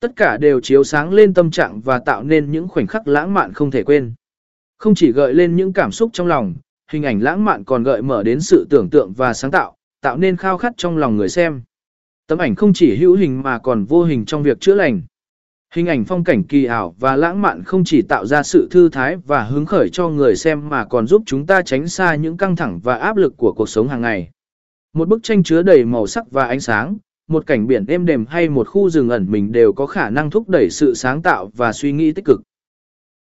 Tất cả đều chiếu sáng lên tâm trạng và tạo nên những khoảnh khắc lãng mạn không thể quên. Không chỉ gợi lên những cảm xúc trong lòng, hình ảnh lãng mạn còn gợi mở đến sự tưởng tượng và sáng tạo, tạo nên khao khát trong lòng người xem. Tấm ảnh không chỉ hữu hình mà còn vô hình trong việc chữa lành. Hình ảnh phong cảnh kỳ ảo và lãng mạn không chỉ tạo ra sự thư thái và hứng khởi cho người xem mà còn giúp chúng ta tránh xa những căng thẳng và áp lực của cuộc sống hàng ngày. Một bức tranh chứa đầy màu sắc và ánh sáng, một cảnh biển êm đềm hay một khu rừng ẩn mình đều có khả năng thúc đẩy sự sáng tạo và suy nghĩ tích cực.